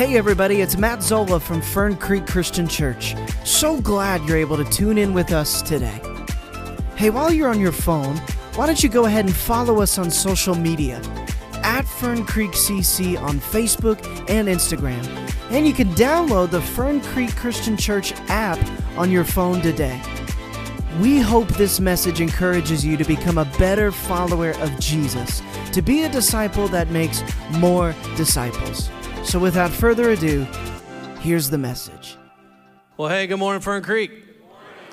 Hey everybody, it's Matt Zola from Fern Creek Christian Church. So glad you're able to tune in with us today. Hey, while you're on your phone, why don't you go ahead and follow us on social media at Fern Creek CC on Facebook and Instagram. And you can download the Fern Creek Christian Church app on your phone today. We hope this message encourages you to become a better follower of Jesus, to be a disciple that makes more disciples. So, without further ado, here's the message. Well, hey, good morning, Fern Creek.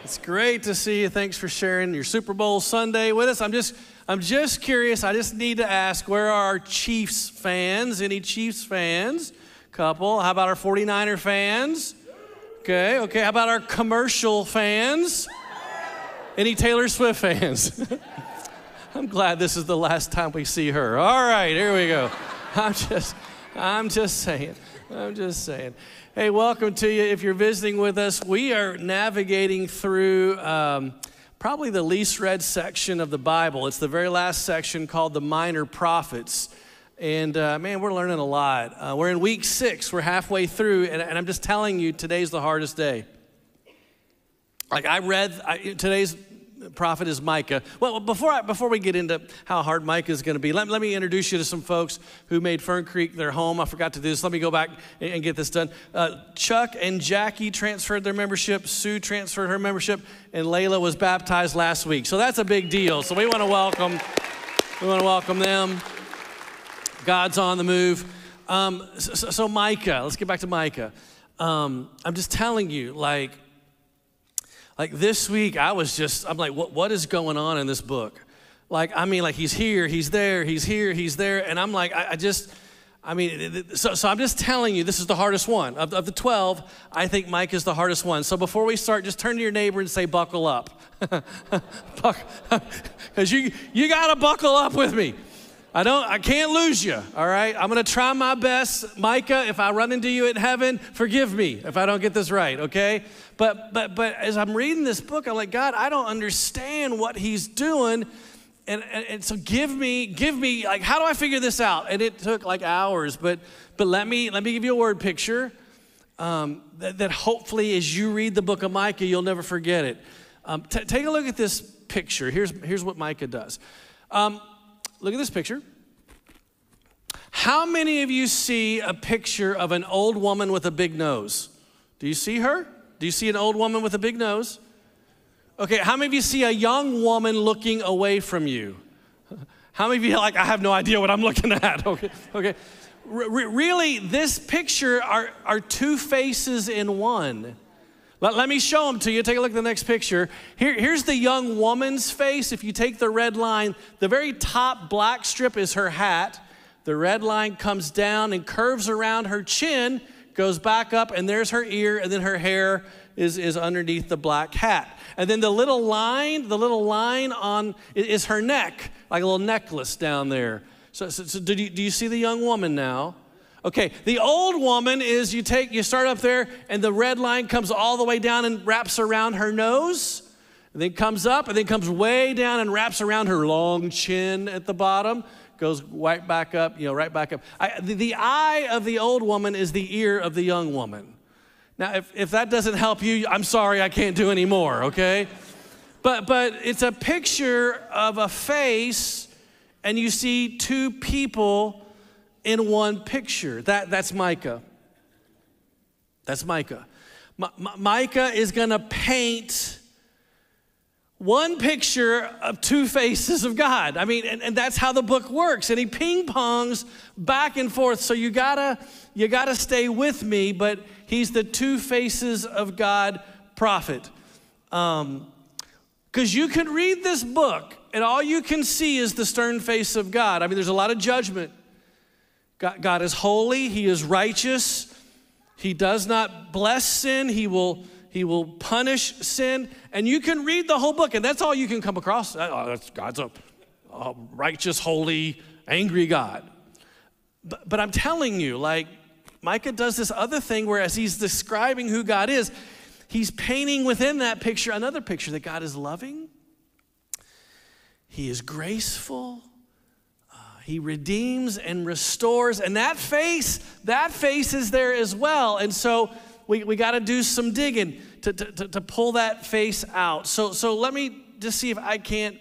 It's great to see you. Thanks for sharing your Super Bowl Sunday with us. I'm just, I'm just curious. I just need to ask, where are our Chiefs fans? Any Chiefs fans? Couple. How about our 49er fans? Okay, okay. How about our commercial fans? Any Taylor Swift fans? I'm glad this is the last time we see her. All right, here we go. I'm just, I'm just saying. I'm just saying. Hey, welcome to you. If you're visiting with us, we are navigating through um, probably the least read section of the Bible. It's the very last section called the Minor Prophets. And uh, man, we're learning a lot. Uh, we're in week six, we're halfway through, and, and I'm just telling you, today's the hardest day. Like I read I, today's prophet is Micah. Well, before, I, before we get into how hard Micah is going to be, let, let me introduce you to some folks who made Fern Creek their home. I forgot to do this. Let me go back and, and get this done. Uh, Chuck and Jackie transferred their membership. Sue transferred her membership, and Layla was baptized last week. So that's a big deal. So we want to welcome, we want to welcome them. God's on the move. Um, so, so, Micah, let's get back to Micah. Um, I'm just telling you, like like this week, I was just, I'm like, what, what is going on in this book? Like, I mean, like he's here, he's there, he's here, he's there. And I'm like, I, I just, I mean, so, so I'm just telling you, this is the hardest one. Of, of the 12, I think Mike is the hardest one. So before we start, just turn to your neighbor and say, buckle up. Because you, you got to buckle up with me. I don't, I can't lose you, all right? I'm gonna try my best. Micah, if I run into you in heaven, forgive me if I don't get this right, okay? But but but as I'm reading this book, I'm like, God, I don't understand what he's doing. And, and, and so give me, give me, like, how do I figure this out? And it took like hours, but but let me let me give you a word picture. Um, that, that, hopefully as you read the book of Micah, you'll never forget it. Um, t- take a look at this picture. Here's, here's what Micah does. Um, Look at this picture. How many of you see a picture of an old woman with a big nose? Do you see her? Do you see an old woman with a big nose? Okay, how many of you see a young woman looking away from you? How many of you are like, I have no idea what I'm looking at? Okay, okay. Really, this picture are, are two faces in one. Let, let me show them to you. Take a look at the next picture. Here, here's the young woman's face. If you take the red line, the very top black strip is her hat. The red line comes down and curves around her chin, goes back up, and there's her ear, and then her hair is, is underneath the black hat. And then the little line, the little line on is her neck, like a little necklace down there. So, so, so do, you, do you see the young woman now? Okay, the old woman is you take, you start up there, and the red line comes all the way down and wraps around her nose, and then comes up, and then comes way down and wraps around her long chin at the bottom, goes right back up, you know, right back up. I, the, the eye of the old woman is the ear of the young woman. Now, if, if that doesn't help you, I'm sorry, I can't do any more, okay? But, but it's a picture of a face, and you see two people in one picture. That, that's Micah. That's Micah. M- Micah is going to paint one picture of two faces of God. I mean, and, and, that's how the book works. And he ping pongs back and forth. So you gotta, you gotta stay with me, but he's the two faces of God prophet. Um, because you can read this book and all you can see is the stern face of God. I mean, there's a lot of judgment. God, God is holy, He is righteous. He does not bless sin, He will, he will punish sin. And you can read the whole book, and that's all you can come across. Uh, oh, God's a, a, righteous, holy, angry God. But, but I'm telling you, like, Micah does this other thing where, as he's describing who God is, he's painting within that picture another picture that God is loving, He is graceful, He redeems and restores. And that face, that face is there as well. And so we, we got to do some digging to, to, to, pull that face out. So, so let me just see if I can't,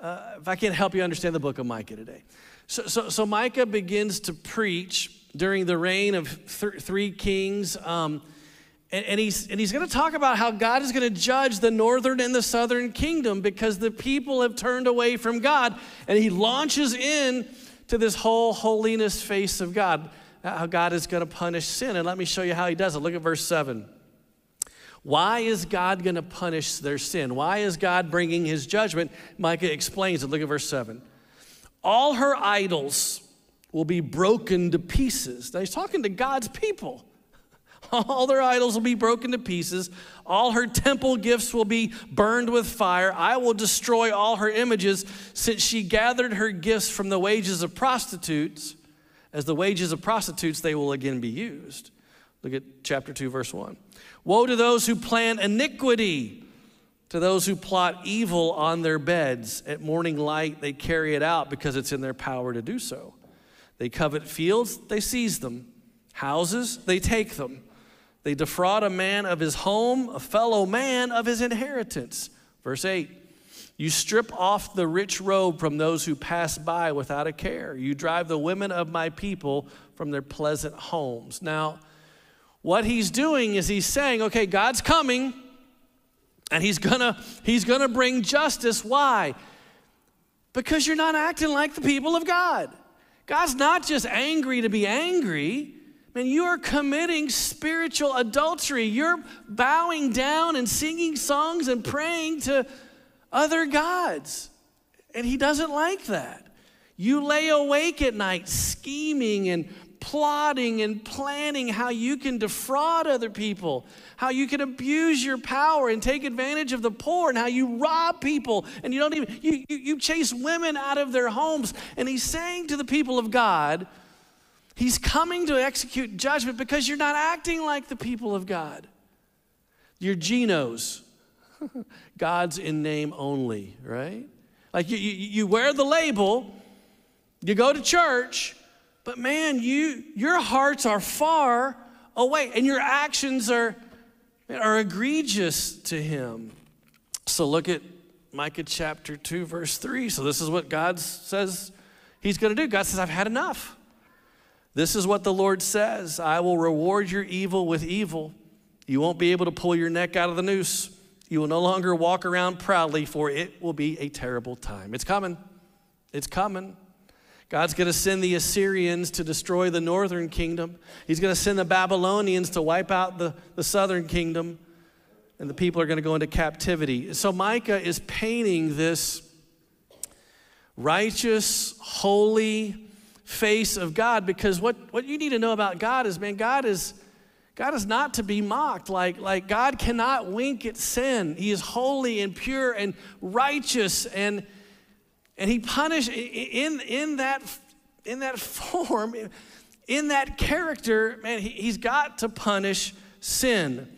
uh, if I can't help you understand the book of Micah today. So, so, so Micah begins to preach during the reign of th- three kings. Um, and, and, he's, and he's going to talk about how God is going to judge the northern and the southern kingdom because the people have turned away from God. And he launches in to this whole holiness face of God, uh, how God is going to punish sin. And let me show you how he does it. Look at verse 7. Why is God going to punish their sin? Why is God bringing his judgment? Micah explains it. Look at verse 7. All her idols will be broken to pieces. Now he's talking to God's people. All their idols will be broken to pieces. All her temple gifts will be burned with fire. I will destroy all her images, since she gathered her gifts from the wages of prostitutes. As the wages of prostitutes, they will again be used. Look at chapter 2, verse 1. Woe to those who plan iniquity, to those who plot evil on their beds. At morning light, they carry it out because it's in their power to do so. They covet fields, they seize them. Houses, they take them. They defraud a man of his home, a fellow man of his inheritance. Verse 8 You strip off the rich robe from those who pass by without a care. You drive the women of my people from their pleasant homes. Now, what he's doing is he's saying, okay, God's coming and he's gonna he's gonna bring justice. Why? Because you're not acting like the people of God. God's not just angry to be angry. Man, you are committing spiritual adultery. You're bowing down and singing songs and praying to other gods. And he doesn't like that. You lay awake at night scheming and plotting and planning how you can defraud other people, how you can abuse your power and take advantage of the poor, and how you rob people and you don't even, you, you, you chase women out of their homes. And he's saying to the people of God, He's coming to execute judgment because you're not acting like the people of God. You're GINOs, God's in name only, right? Like you, you, you wear the label, you go to church, but man, you, your hearts are far away and your actions are, are egregious to Him. So look at Micah chapter 2, verse 3. So this is what God says He's going to do. God says, I've had enough. This is what the Lord says I will reward your evil with evil. You won't be able to pull your neck out of the noose. You will no longer walk around proudly, for it will be a terrible time. It's coming. It's coming. God's going to send the Assyrians to destroy the northern kingdom. He's going to send the Babylonians to wipe out the, the southern kingdom, and the people are going to go into captivity. So Micah is painting this righteous, holy, face of God because what, what you need to know about God is, man, God is. God is not to be mocked. Like, like God cannot wink at sin. He is holy and pure and righteous, and, and He punished in, in, that, in that form, in that character, man, he, He's got to punish sin.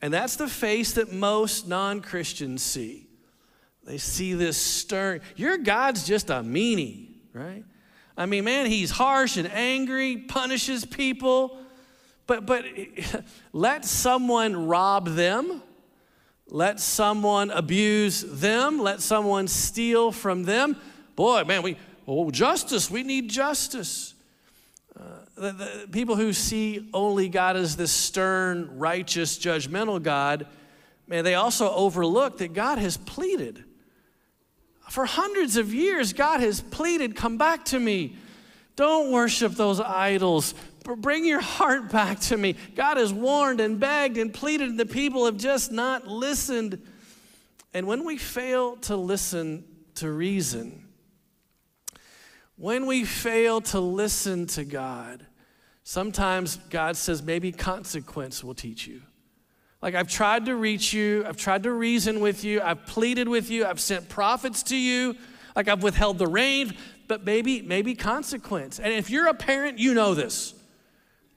And that's the face that most non Christians see. They see this stern, your God's just a meanie, right? I mean, man, he's harsh and angry, punishes people. But, but let someone rob them, let someone abuse them, let someone steal from them. Boy, man, we, oh, justice, we need justice. Uh, the, the people who see only God as this stern, righteous, judgmental God, man, they also overlook that God has pleaded for hundreds of years, God has pleaded, Come back to me. Don't worship those idols. Bring your heart back to me. God has warned and begged and pleaded, and the people have just not listened. And when we fail to listen to reason, when we fail to listen to God, sometimes God says, maybe consequence will teach you. Like, I've tried to reach you, I've tried to reason with you, I've pleaded with you, I've sent prophets to you, like, I've withheld the rain, but maybe, maybe consequence. And if you're a parent, you know this.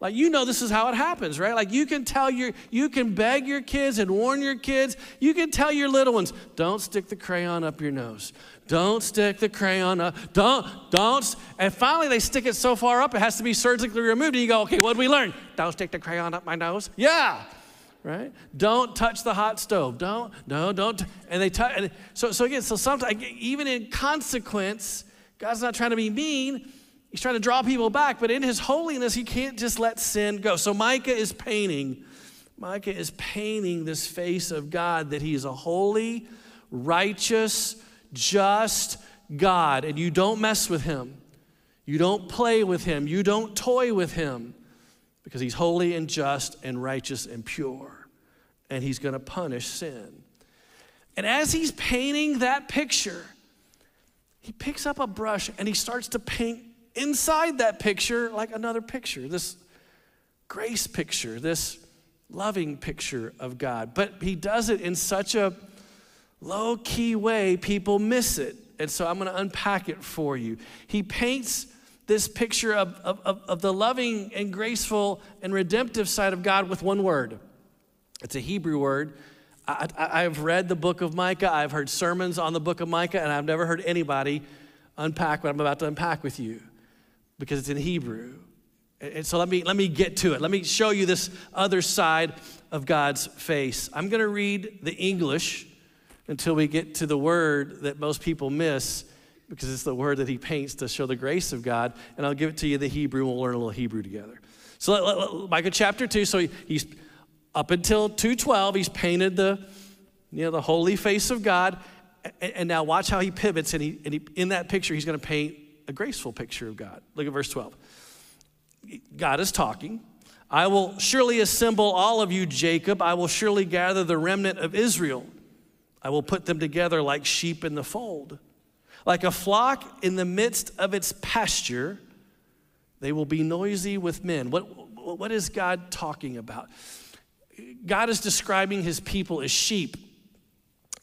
Like you know this is how it happens, right? Like you can tell your you can beg your kids and warn your kids. You can tell your little ones, don't stick the crayon up your nose. Don't stick the crayon up. Don't, don't. And finally they stick it so far up it has to be surgically removed. And you go, okay, what did we learn? Don't stick the crayon up my nose. Yeah. Right? Don't touch the hot stove. Don't, no, don't. And they touch. So, so again, so sometimes, even in consequence, God's not trying to be mean. He's trying to draw people back, but in his holiness, he can't just let sin go. So Micah is painting, Micah is painting this face of God that he is a holy, righteous, just God, and you don't mess with him. You don't play with him. You don't toy with him because he's holy and just and righteous and pure, and he's going to punish sin. And as he's painting that picture, he picks up a brush and he starts to paint inside that picture, like another picture, this grace picture, this loving picture of God. But he does it in such a low key way, people miss it. And so I'm going to unpack it for you. He paints this picture of, of, of, the loving and graceful and redemptive side of God with one word. It's a Hebrew word. I, I've read the book of Micah, I've heard sermons on the book of Micah, and I've never heard anybody unpack what I'm about to unpack with you because it's in Hebrew. And so let me, let me get to it. Let me show you this other side of God's face. I'm going to read the English until we get to the word that most people miss because it's the word that he paints to show the grace of God. And I'll give it to you the Hebrew, we'll learn a little Hebrew together. So, Micah chapter 2. So he, he's up until 212, he's painted the, you know, the holy face of God. And, now watch how he pivots, and, he, and he, in that picture, he's going to paint a graceful picture of God. Look at verse 12. God is talking. I will surely assemble all of you, Jacob. I will surely gather the remnant of Israel. I will put them together like sheep in the fold. Like a flock in the midst of its pasture, they will be noisy with men. What, what is God talking about? God is describing his people as sheep.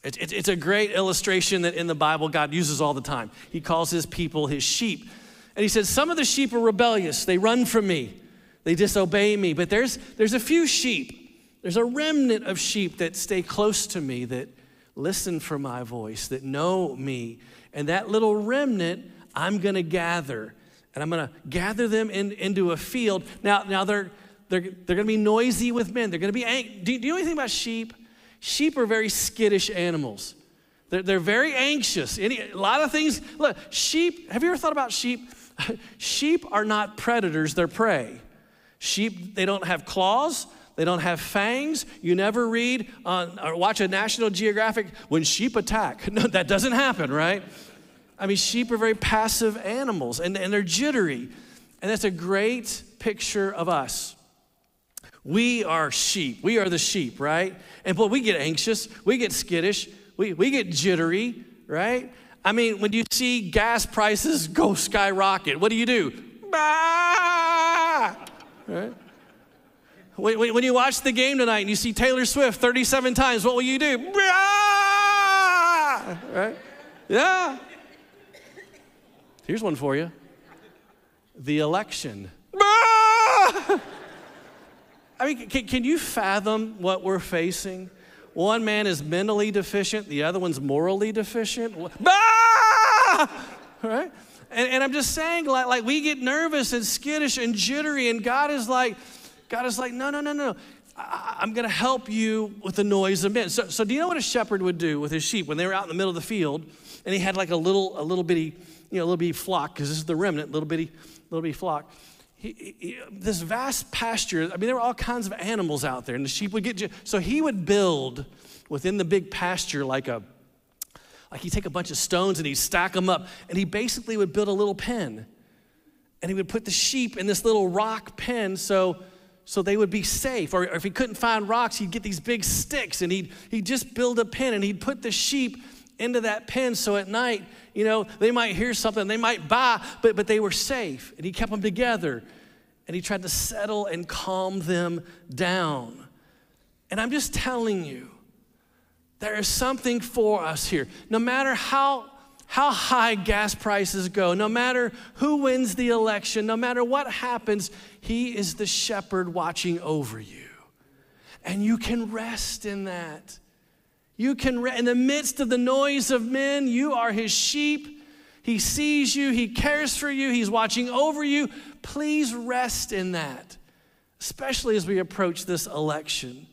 It's a great illustration that in the Bible God uses all the time. He calls his people his sheep. And he says, Some of the sheep are rebellious. They run from me, they disobey me. But there's, there's a few sheep, there's a remnant of sheep that stay close to me, that listen for my voice, that know me. And that little remnant, I'm going to gather. And I'm going to gather them in, into a field. Now, now they're, they're, they're going to be noisy with men. They're going to be angry. Do, do you know anything about sheep? Sheep are very skittish animals. They're, they're very anxious. Any, a lot of things. Look, sheep, have you ever thought about sheep? sheep are not predators, they're prey. Sheep, they don't have claws, they don't have fangs. You never read on, or watch a National Geographic when sheep attack. No, that doesn't happen, right? I mean, sheep are very passive animals and, and they're jittery. And that's a great picture of us. We are sheep. We are the sheep, right? And boy, we get anxious, we get skittish, we, we get jittery, right? I mean, when you see gas prices go skyrocket, what do you do? Bah! Right? When, when you watch the game tonight and you see Taylor Swift 37 times, what will you do? Bah! Right? Yeah. Here's one for you the election. I mean, can, can you fathom what we're facing? One man is mentally deficient, the other one's morally deficient. Ah! Right? And, and I'm just saying, like, like we get nervous and skittish and jittery, and God is like, God is like, no, no, no, no. I, am going to help you with the noise of men. So, so do you know what a shepherd would do with his sheep when they were out in the middle of the field, and he had like a little, a little bitty, you know, a little bitty flock because this is the remnant, little bitty, little bitty flock he, he, this vast pasture, I mean, there were all kinds of animals out there, and the sheep would get. So he would build within the big pasture like a, like he'd take a bunch of stones and he'd stack them up, and he basically would build a little pen, and he would put the sheep in this little rock pen so so they would be safe. Or, or if he couldn't find rocks, he'd get these big sticks and he'd he'd just build a pen and he'd put the sheep into that pen so at night, you know, they might hear something, they might baa, but, but they were safe. And he kept them together and he tried to settle and calm them down. And I'm just telling you, there is something for us here. No matter how how high gas prices go, no matter who wins the election, no matter what happens, He is the shepherd watching over you. And you can rest in that. You can, in the midst of the noise of men, you are His sheep. He sees you, He cares for you, He's watching over you. Please rest in that, especially as we approach this election.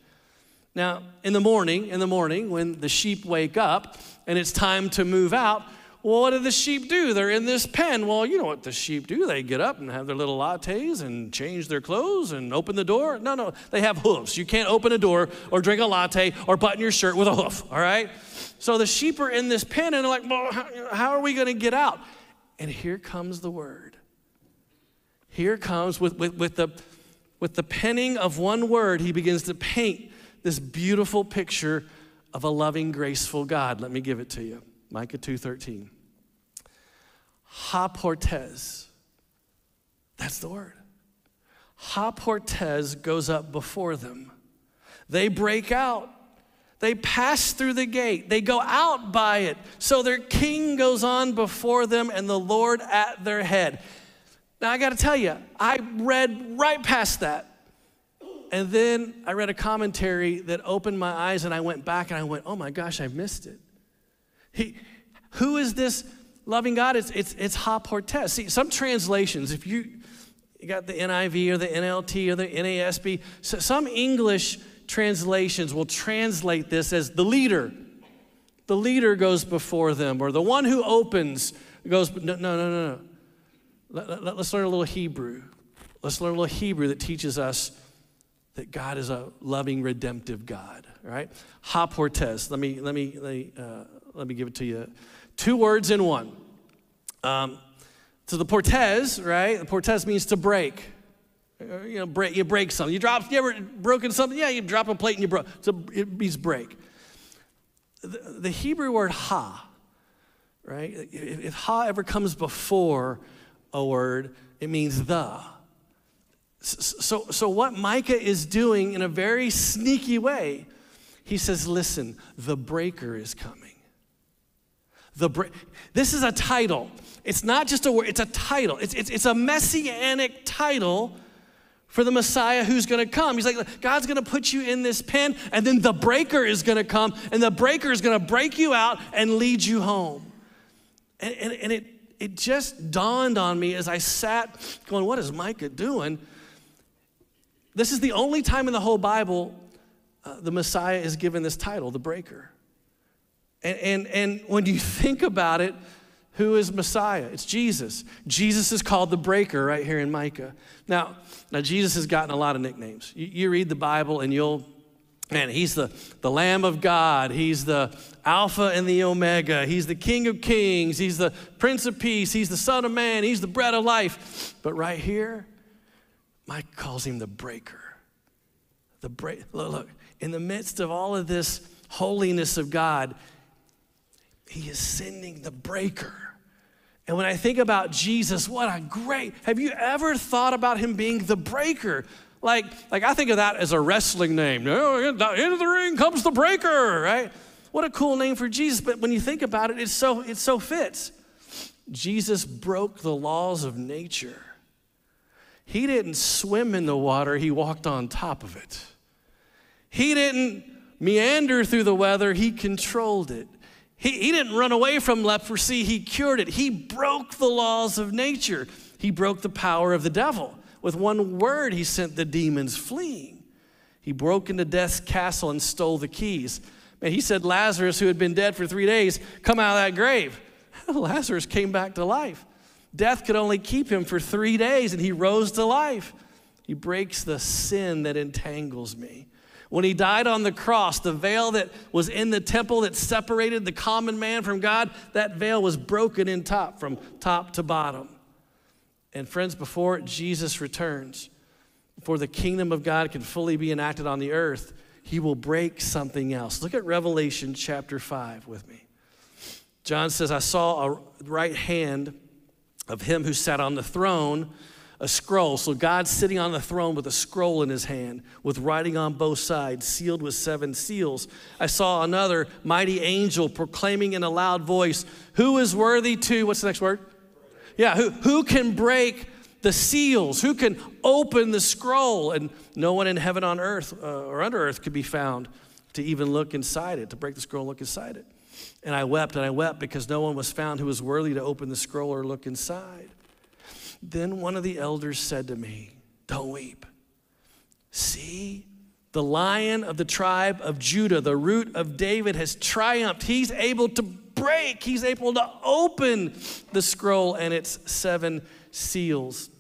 Now, in the morning, in the morning, when the sheep wake up and it's time to move out, well, what do the sheep do? They're in this pen. Well, you know what the sheep do. They get up and have their little lattes and change their clothes and open the door. No, no, they have hoofs. You can't open a door or drink a latte or button your shirt with a hoof, all right? So the sheep are in this pen and they're like, well, how, how are we going to get out? And here comes the word. Here comes with, with, with, the, with the penning of one word, he begins to paint this beautiful picture of a loving, graceful God. Let me give it to you. Micah 2:13. Haportes. That's the word. Haportes goes up before them. They break out. They pass through the gate. They go out by it. So their king goes on before them and the Lord at their head. Now I got to tell you, I read right past that. And then I read a commentary that opened my eyes and I went back and I went, oh my gosh, I missed it. He, who is this loving God? It's, it's, it's Haportes. See, some translations, if you, you got the NIV or the NLT or the NASB, so some English translations will translate this as the leader. The leader goes before them, or the one who opens goes, no, no, no, no. Let, let, let's learn a little Hebrew. Let's learn a little Hebrew that teaches us that God is a loving, redemptive God. Right? Haportes. Let me let me let me, uh, let me give it to you. Two words in one. Um, so the Portez, right? The Portez means to break. Uh, you know, break. You break something. You drop. You ever broken something? Yeah, you drop a plate and you broke. So it means break. The, the Hebrew word ha, right? If, if ha ever comes before a word, it means the. So, so what Micah is doing in a very sneaky way, he says, listen, the breaker is coming. The bra- this is a title. It's not just a word, it's a title. It's, it's, it's a messianic title for the Messiah who's gonna come. He's like, God's gonna put you in this pen, and then the breaker is gonna come, and the breaker is gonna break you out and lead you home. And, and, and it, it just dawned on me as I sat going, What is Micah doing? This is the only time in the whole Bible uh, the Messiah is given this title, the breaker. And, and, and when you think about it, who is Messiah? It's Jesus. Jesus is called the breaker right here in Micah. Now, now Jesus has gotten a lot of nicknames. You, you read the Bible and you'll, man, he's the, the Lamb of God. He's the Alpha and the Omega. He's the King of Kings. He's the Prince of Peace. He's the Son of Man. He's the bread of life. But right here, Mike calls him the breaker. The break. Look, look, in the midst of all of this holiness of God, he is sending the breaker. And when I think about Jesus, what a great, have you ever thought about him being the breaker? Like, like I think of that as a wrestling name. Oh, into the ring comes the breaker, right? What a cool name for Jesus. But when you think about it, it's so, it so fits. Jesus broke the laws of nature. He didn't swim in the water, he walked on top of it. He didn't meander through the weather, he controlled it. He, he didn't run away from leprosy, he cured it. He broke the laws of nature, he broke the power of the devil. With one word, he sent the demons fleeing. He broke into death's castle and stole the keys. Man, he said Lazarus, who had been dead for three days, come out of that grave. Lazarus came back to life. Death could only keep him for three days, and he rose to life. He breaks the sin that entangles me. When he died on the cross, the veil that was in the temple that separated the common man from God, that veil was broken in top from top to bottom. And friends, before Jesus returns, before the kingdom of God can fully be enacted on the earth, he will break something else. Look at Revelation chapter 5 with me. John says, I saw a right hand of him who sat on the throne a scroll. So God's sitting on the throne with a scroll in his hand, with writing on both sides, sealed with seven seals. I saw another mighty angel proclaiming in a loud voice, Who is worthy to, what's the next word? Yeah, who, who can break the seals? Who can open the scroll? And no one in heaven on earth uh, or under earth could be found to even look inside it, to break the scroll and look inside it. And I wept and I wept because no one was found who was worthy to open the scroll or look inside. Then one of the elders said to me, Don't weep. See, the lion of the tribe of Judah, the root of David, has triumphed. He's able to break, he's able to open the scroll and its seven seals.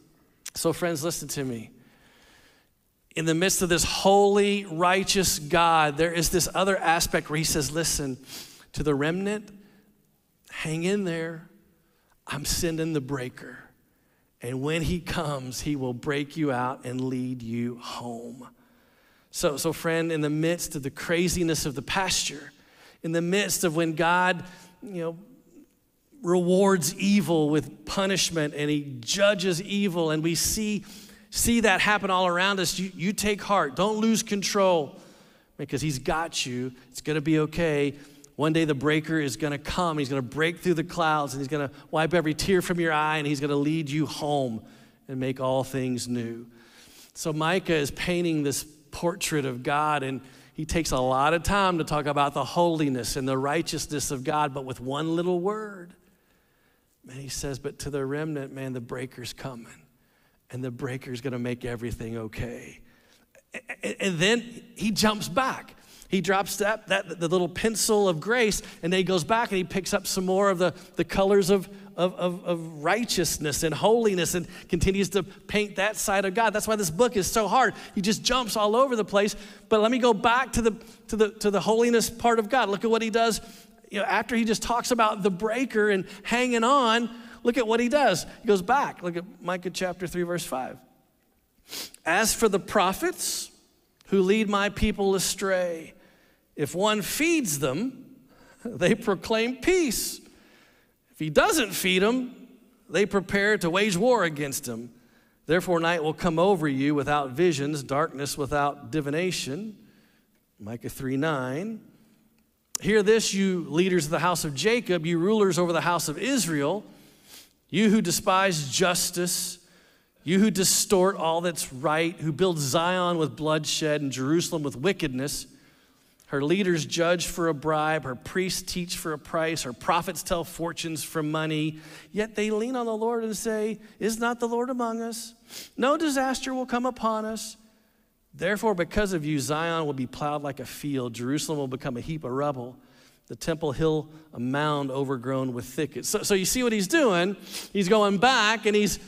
So, friends, listen to me. In the midst of this holy, righteous God, there is this other aspect where he says, Listen, to the remnant, hang in there. I'm sending the breaker. And when he comes, he will break you out and lead you home. So, so, friend, in the midst of the craziness of the pasture, in the midst of when God, you know, rewards evil with punishment and he judges evil, and we see, see that happen all around us, you, you take heart. Don't lose control because he's got you. It's going to be okay. One day the breaker is going to come. He's going to break through the clouds and he's going to wipe every tear from your eye and he's going to lead you home and make all things new. So Micah is painting this portrait of God and he takes a lot of time to talk about the holiness and the righteousness of God, but with one little word. And he says, But to the remnant, man, the breaker's coming, and the breaker's gonna make everything okay. And then he jumps back he drops that, that the little pencil of grace and then he goes back and he picks up some more of the, the colors of, of, of, of, righteousness and holiness and continues to paint that side of God. That's why this book is so hard. He just jumps all over the place. But let me go back to the, to the, to the holiness part of God. Look at what he does you know, after he just talks about the breaker and hanging on. Look at what he does. He goes back. Look at Micah chapter 3, verse 5. As for the prophets who lead my people astray, if one feeds them, they proclaim peace. If he doesn't feed them, they prepare to wage war against him. Therefore, night will come over you without visions, darkness without divination. Micah 3 9. Hear this, you leaders of the house of Jacob, you rulers over the house of Israel, you who despise justice, you who distort all that's right, who build Zion with bloodshed and Jerusalem with wickedness. Her leaders judge for a bribe. Her priests teach for a price. Her prophets tell fortunes for money. Yet they lean on the Lord and say, Is not the Lord among us? No disaster will come upon us. Therefore, because of you, Zion will be plowed like a field. Jerusalem will become a heap of rubble. The temple hill, a mound overgrown with thickets. So, so you see what he's doing? He's going back and he's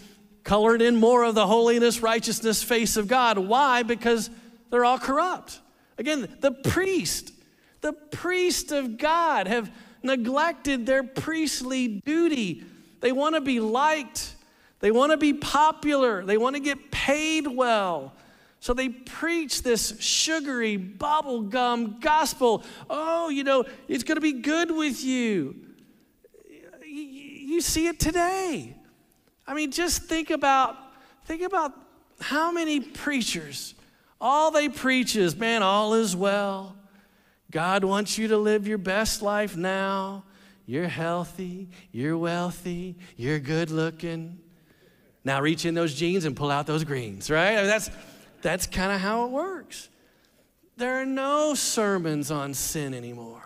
colored in more of the holiness, righteousness face of God. Why? Because they're all corrupt. Again, the priest, the priest of God have neglected their priestly duty. They want to be liked, they want to be popular, they want to get paid well. So they preach this sugary bubblegum gospel. Oh, you know, it's going to be good with you. You see it today. I mean, just think about think about how many preachers all they preach is, man, all is well. God wants you to live your best life now. You're healthy, you're wealthy, you're good looking. Now reach in those jeans and pull out those greens, right? I mean, that's, that's kind of how it works. There are no sermons on sin anymore.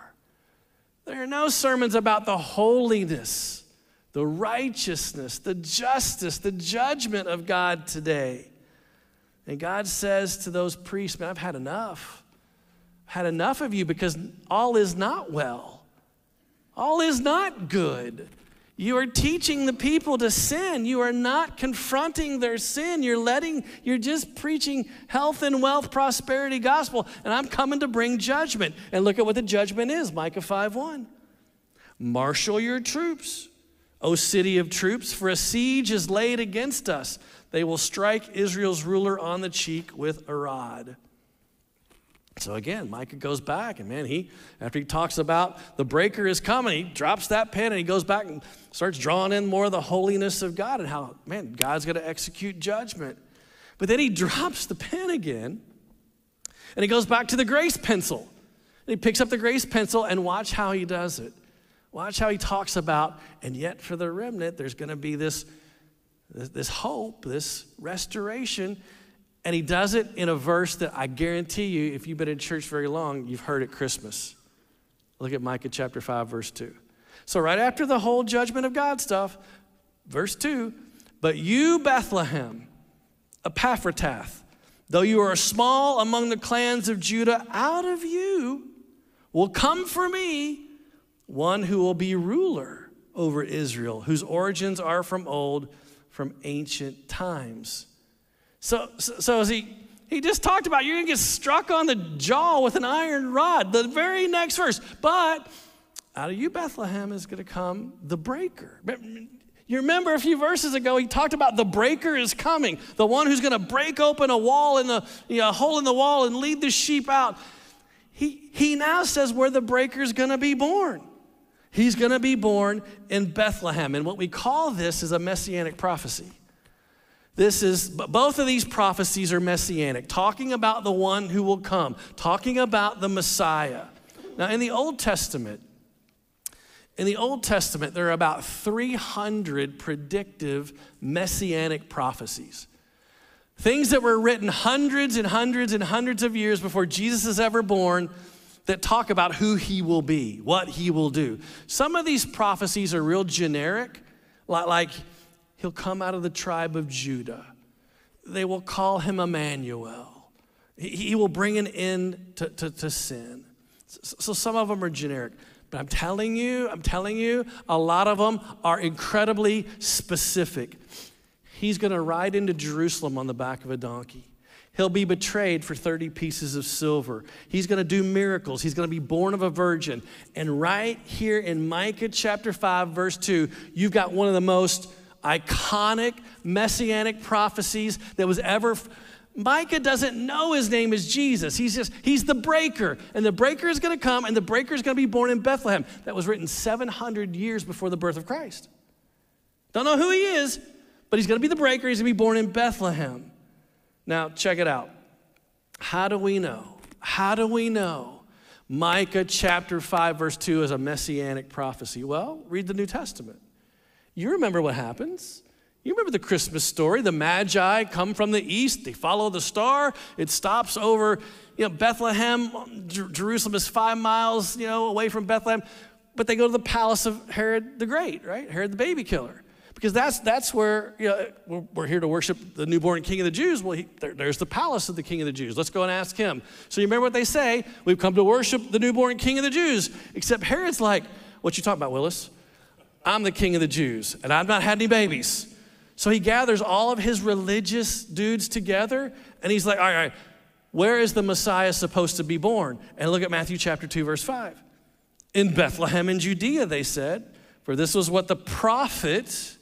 There are no sermons about the holiness, the righteousness, the justice, the judgment of God today. And God says to those priests, Man, I've had enough. I've had enough of you because all is not well. All is not good. You are teaching the people to sin. You are not confronting their sin. You're letting, you're just preaching health and wealth, prosperity gospel. And I'm coming to bring judgment. And look at what the judgment is Micah 5 1. Marshal your troops, O city of troops, for a siege is laid against us. They will strike Israel's ruler on the cheek with a rod. So again, Micah goes back, and man, he, after he talks about the breaker is coming, he drops that pen and he goes back and starts drawing in more of the holiness of God and how, man, God's going to execute judgment. But then he drops the pen again and he goes back to the grace pencil. And he picks up the grace pencil and watch how he does it. Watch how he talks about, and yet for the remnant, there's going to be this, this hope, this restoration. And he does it in a verse that I guarantee you, if you've been in church very long, you've heard at Christmas. Look at Micah chapter 5, verse 2. So, right after the whole judgment of God stuff, verse 2 But you, Bethlehem, Ephrathah, though you are small among the clans of Judah, out of you will come for me one who will be ruler over Israel, whose origins are from old, from ancient times. So, so, so as he, he just talked about, you're going to get struck on the jaw with an iron rod. The very next verse. But out of you, Bethlehem, is going to come the breaker. You remember a few verses ago, he talked about the breaker is coming, the one who's going to break open a wall in the you know, hole in the wall and lead the sheep out. He, he now says where the breaker is going to be born. He's going to be born in Bethlehem. And what we call this is a messianic prophecy. This is, both of these prophecies are messianic, talking about the one who will come, talking about the Messiah. Now, in the Old Testament, in the Old Testament, there are about 300 predictive messianic prophecies. Things that were written hundreds and hundreds and hundreds of years before Jesus is ever born that talk about who he will be, what he will do. Some of these prophecies are real generic, like He'll come out of the tribe of Judah. They will call him Emmanuel. He will bring an end to, to, to sin. So some of them are generic. But I'm telling you, I'm telling you, a lot of them are incredibly specific. He's going to ride into Jerusalem on the back of a donkey. He'll be betrayed for 30 pieces of silver. He's going to do miracles. He's going to be born of a virgin. And right here in Micah chapter 5, verse 2, you've got one of the most iconic messianic prophecies that was ever. Micah doesn't know his name is Jesus. He's just, he's the breaker. And the breaker is going to come, and the breaker is going to be born in Bethlehem. That was written 700 years before the birth of Christ. Don't know who he is, but he's going to be the breaker. He's going to be born in Bethlehem. Now, check it out. How do we know? How do we know Micah chapter 5, verse 2 is a messianic prophecy? Well, read the New Testament. You remember what happens. You remember the Christmas story. The Magi come from the east, they follow the star, it stops over you know, Bethlehem. Jer- Jerusalem is five miles you know, away from Bethlehem, but they go to the palace of Herod the Great, right? Herod the baby killer. Because that's, that's where you know, we're, we're here to worship the newborn king of the Jews. Well, he, there, there's the palace of the king of the Jews. Let's go and ask him. So you remember what they say? We've come to worship the newborn king of the Jews. Except Herod's like, what you talking about, Willis? I'm the king of the Jews, and I've not had any babies. So he gathers all of his religious dudes together, and he's like, all right, all right, where is the Messiah supposed to be born? And look at Matthew chapter 2, verse 5. In Bethlehem in Judea, they said, for this was what the prophet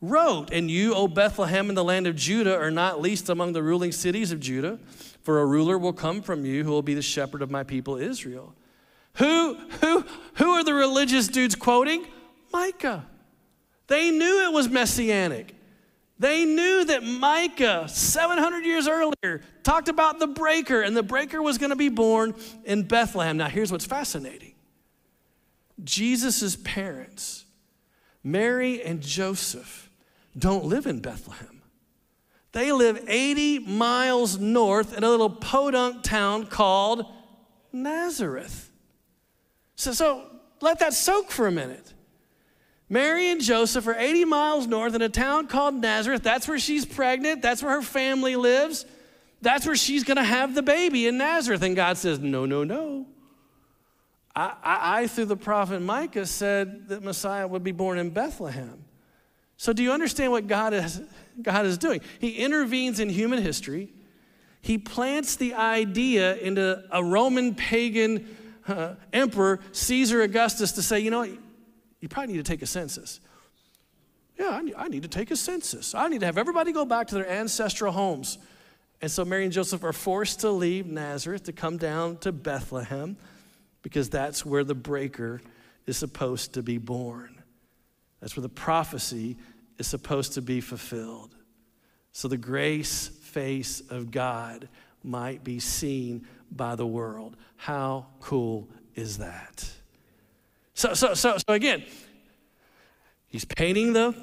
wrote. And you, O Bethlehem, in the land of Judah, are not least among the ruling cities of Judah, for a ruler will come from you who will be the shepherd of my people Israel. Who, who, who are the religious dudes quoting? Micah. They knew it was messianic. They knew that Micah, 700 years earlier, talked about the breaker, and the breaker was going to be born in Bethlehem. Now, here's what's fascinating Jesus' parents, Mary and Joseph, don't live in Bethlehem. They live 80 miles north in a little podunk town called Nazareth. So, so let that soak for a minute. Mary and Joseph are 80 miles north in a town called Nazareth. That's where she's pregnant. That's where her family lives. That's where she's going to have the baby in Nazareth. And God says, No, no, no. I, I, I, through the prophet Micah, said that Messiah would be born in Bethlehem. So, do you understand what God is, God is doing? He intervenes in human history. He plants the idea into a Roman pagan uh, emperor, Caesar Augustus, to say, you know, you probably need to take a census. Yeah, I need, I need to take a census. I need to have everybody go back to their ancestral homes And so Mary and Joseph are forced to leave Nazareth to come down to Bethlehem because that's where the breaker is supposed to be born. That's where the prophecy is supposed to be fulfilled. So the grace face of God might be seen by the world. How cool is that? So, so, so, so again, he's painting the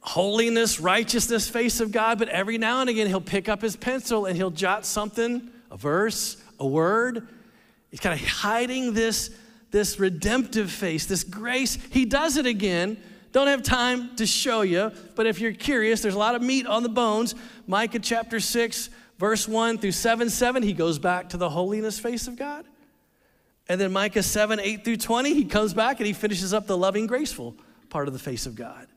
holiness, righteousness face of God, but every now and again he'll pick up his pencil and he'll jot something, a verse, a word. He's kind of hiding this, this redemptive face, this grace. He does it again. Don't have time to show you, but if you're curious, there's a lot of meat on the bones. Micah chapter 6, verse 1 through 7 7, he goes back to the holiness face of God. And then Micah 7, 8 through 20, he comes back and he finishes up the loving, graceful part of the face of God.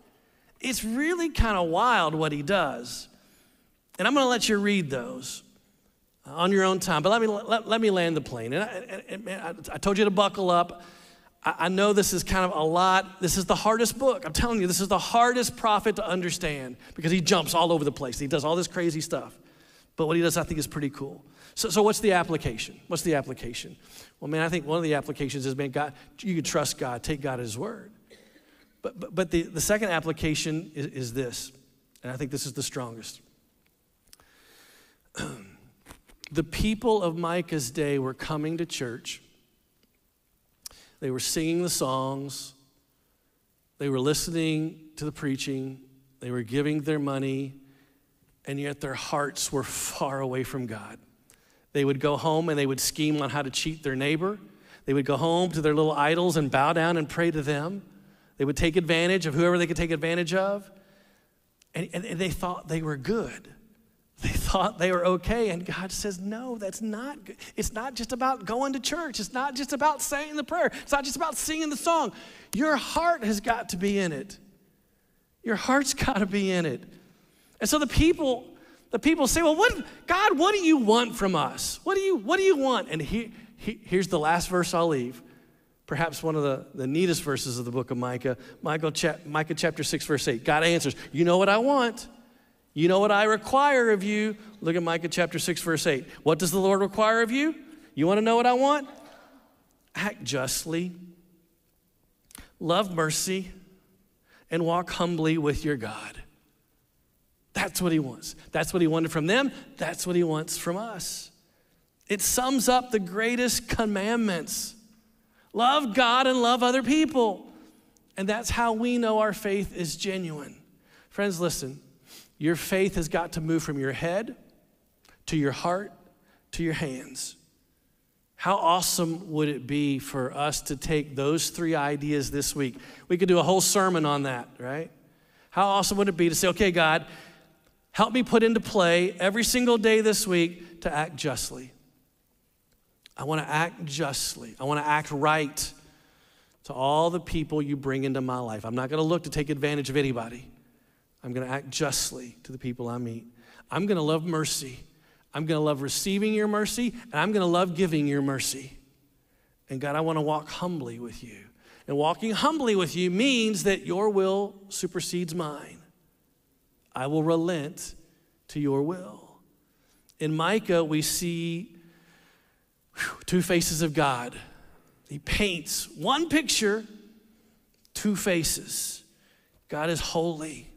It's really kind of wild what he does. And I'm going to let you read those on your own time, but let me, let, let me land the plane. And, I, and, and I, told you to buckle up. I, I know this is kind of a lot. This is the hardest book. I'm telling you, this is the hardest prophet to understand because he jumps all over the place. He does all this crazy stuff. But what he does, I think, is pretty cool. So, so what's the application? What's the application? Well, man, I think one of the applications is, man, God, you can trust God, take God at his word. But, but, but the, the second application is, is this, and I think this is the strongest. the people of Micah's day were coming to church, they were singing the songs, they were listening to the preaching, they were giving their money, and yet their hearts were far away from God. They would go home and they would scheme on how to cheat their neighbor. They would go home to their little idols and bow down and pray to them. They would take advantage of whoever they could take advantage of. And, and, and, they thought they were good. Thought they were okay. And God says, No, that's not good. It's not just about going to church. It's not just about saying the prayer. It's not just about singing the song. Your heart has got to be in it. Your heart's got to be in it. And so the people, the people say, Well, what, God, what do you want from us? What do you, what do you want? And he, he, here's the last verse I'll leave perhaps one of the, the neatest verses of the book of Micah, chap, Micah chapter 6, verse 8. God answers, You know what I want. You know what I require of you. Look at Micah chapter 6, verse 8. What does the Lord require of you? You want to know what I want? Act justly, love mercy, and walk humbly with your God. That's what he wants. That's what he wanted from them. That's what he wants from us. It sums up the greatest commandments. Love God and love other people. And that's how we know our faith is genuine. Friends, listen. Your faith has got to move from your head to your heart to your hands. How awesome would it be for us to take those three ideas this week? We could do a whole sermon on that, right? How awesome would it be to say, okay, God, help me put into play every single day this week to act justly? I want to act justly. I want to act right to all the people you bring into my life. I'm not going to look to take advantage of anybody. I'm going to act justly to the people I meet. I'm going to love mercy. I'm going to love receiving your mercy, and I'm going to love giving your mercy. And God, I want to walk humbly with you. And walking humbly with you means that your will supersedes mine. I will relent to your will. In Micah, we see Whew, two faces of God. He paints one picture, two faces. God is holy.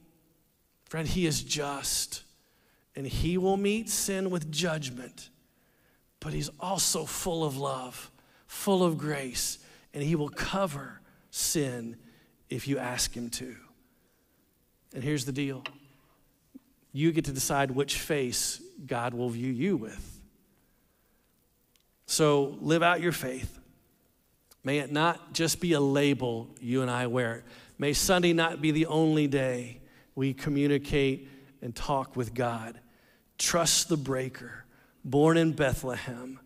Friend, He is just. And He will meet sin with judgment. But He's also full of love, full of grace, and He will cover sin if you ask Him to. And here's the deal you get to decide which face God will view you with. So live out your faith. May it not just be a label you and I wear. May Sunday not be the only day we communicate and talk with God. Trust the breaker, born in Bethlehem.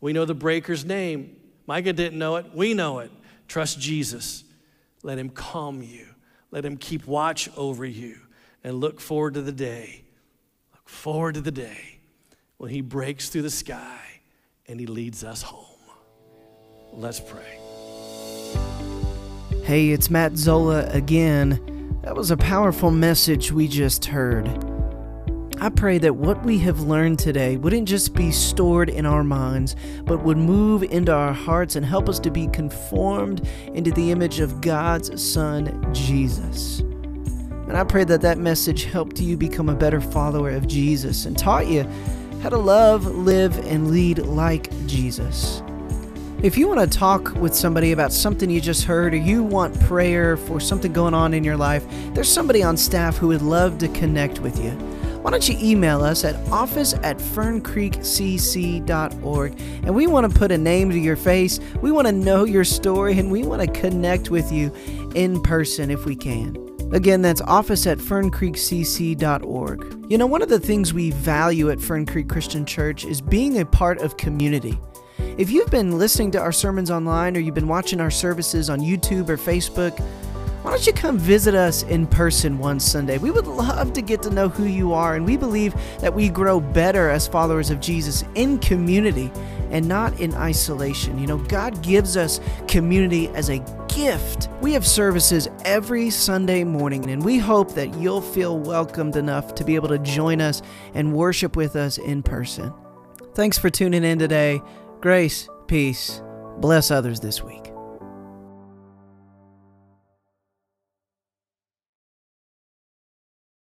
We know the breaker's name. Micah didn't know it. We know it. Trust Jesus. Let him calm you. Let him keep watch over you. And look forward to the day. Look forward to the day when he breaks through the sky and He leads us home. Let's pray. Hey, it's Matt Zola again. That was a powerful message we just heard. I pray that what we have learned today wouldn't just be stored in our minds, but would move into our hearts and help us to be conformed into the image of God's Son, Jesus. And I pray that that message helped you become a better follower of Jesus and taught you how to love, live, and lead like Jesus. If you want to talk with somebody about something you just heard, or you want prayer for something going on in your life, there's somebody on staff who would love to connect with you. Why don't you email us at office at ferncreekcc.org and we want to put a name to your face. We want to know your story and we want to connect with you in person if we can. Again, that's office at ferncreekcc.org. You know, one of the things we value at Fern Creek Christian Church is being a part of community. If you've been listening to our sermons online or you've been watching our services on YouTube or Facebook, why don't you come visit us in person one Sunday? We would love to get to know who you are, and we believe that we grow better as followers of Jesus in community and not in isolation. You know, God gives us community as a gift. We have services every Sunday morning, and we hope that you'll feel welcomed enough to be able to join us and worship with us in person. Thanks for tuning in today. Grace, peace, bless others this week.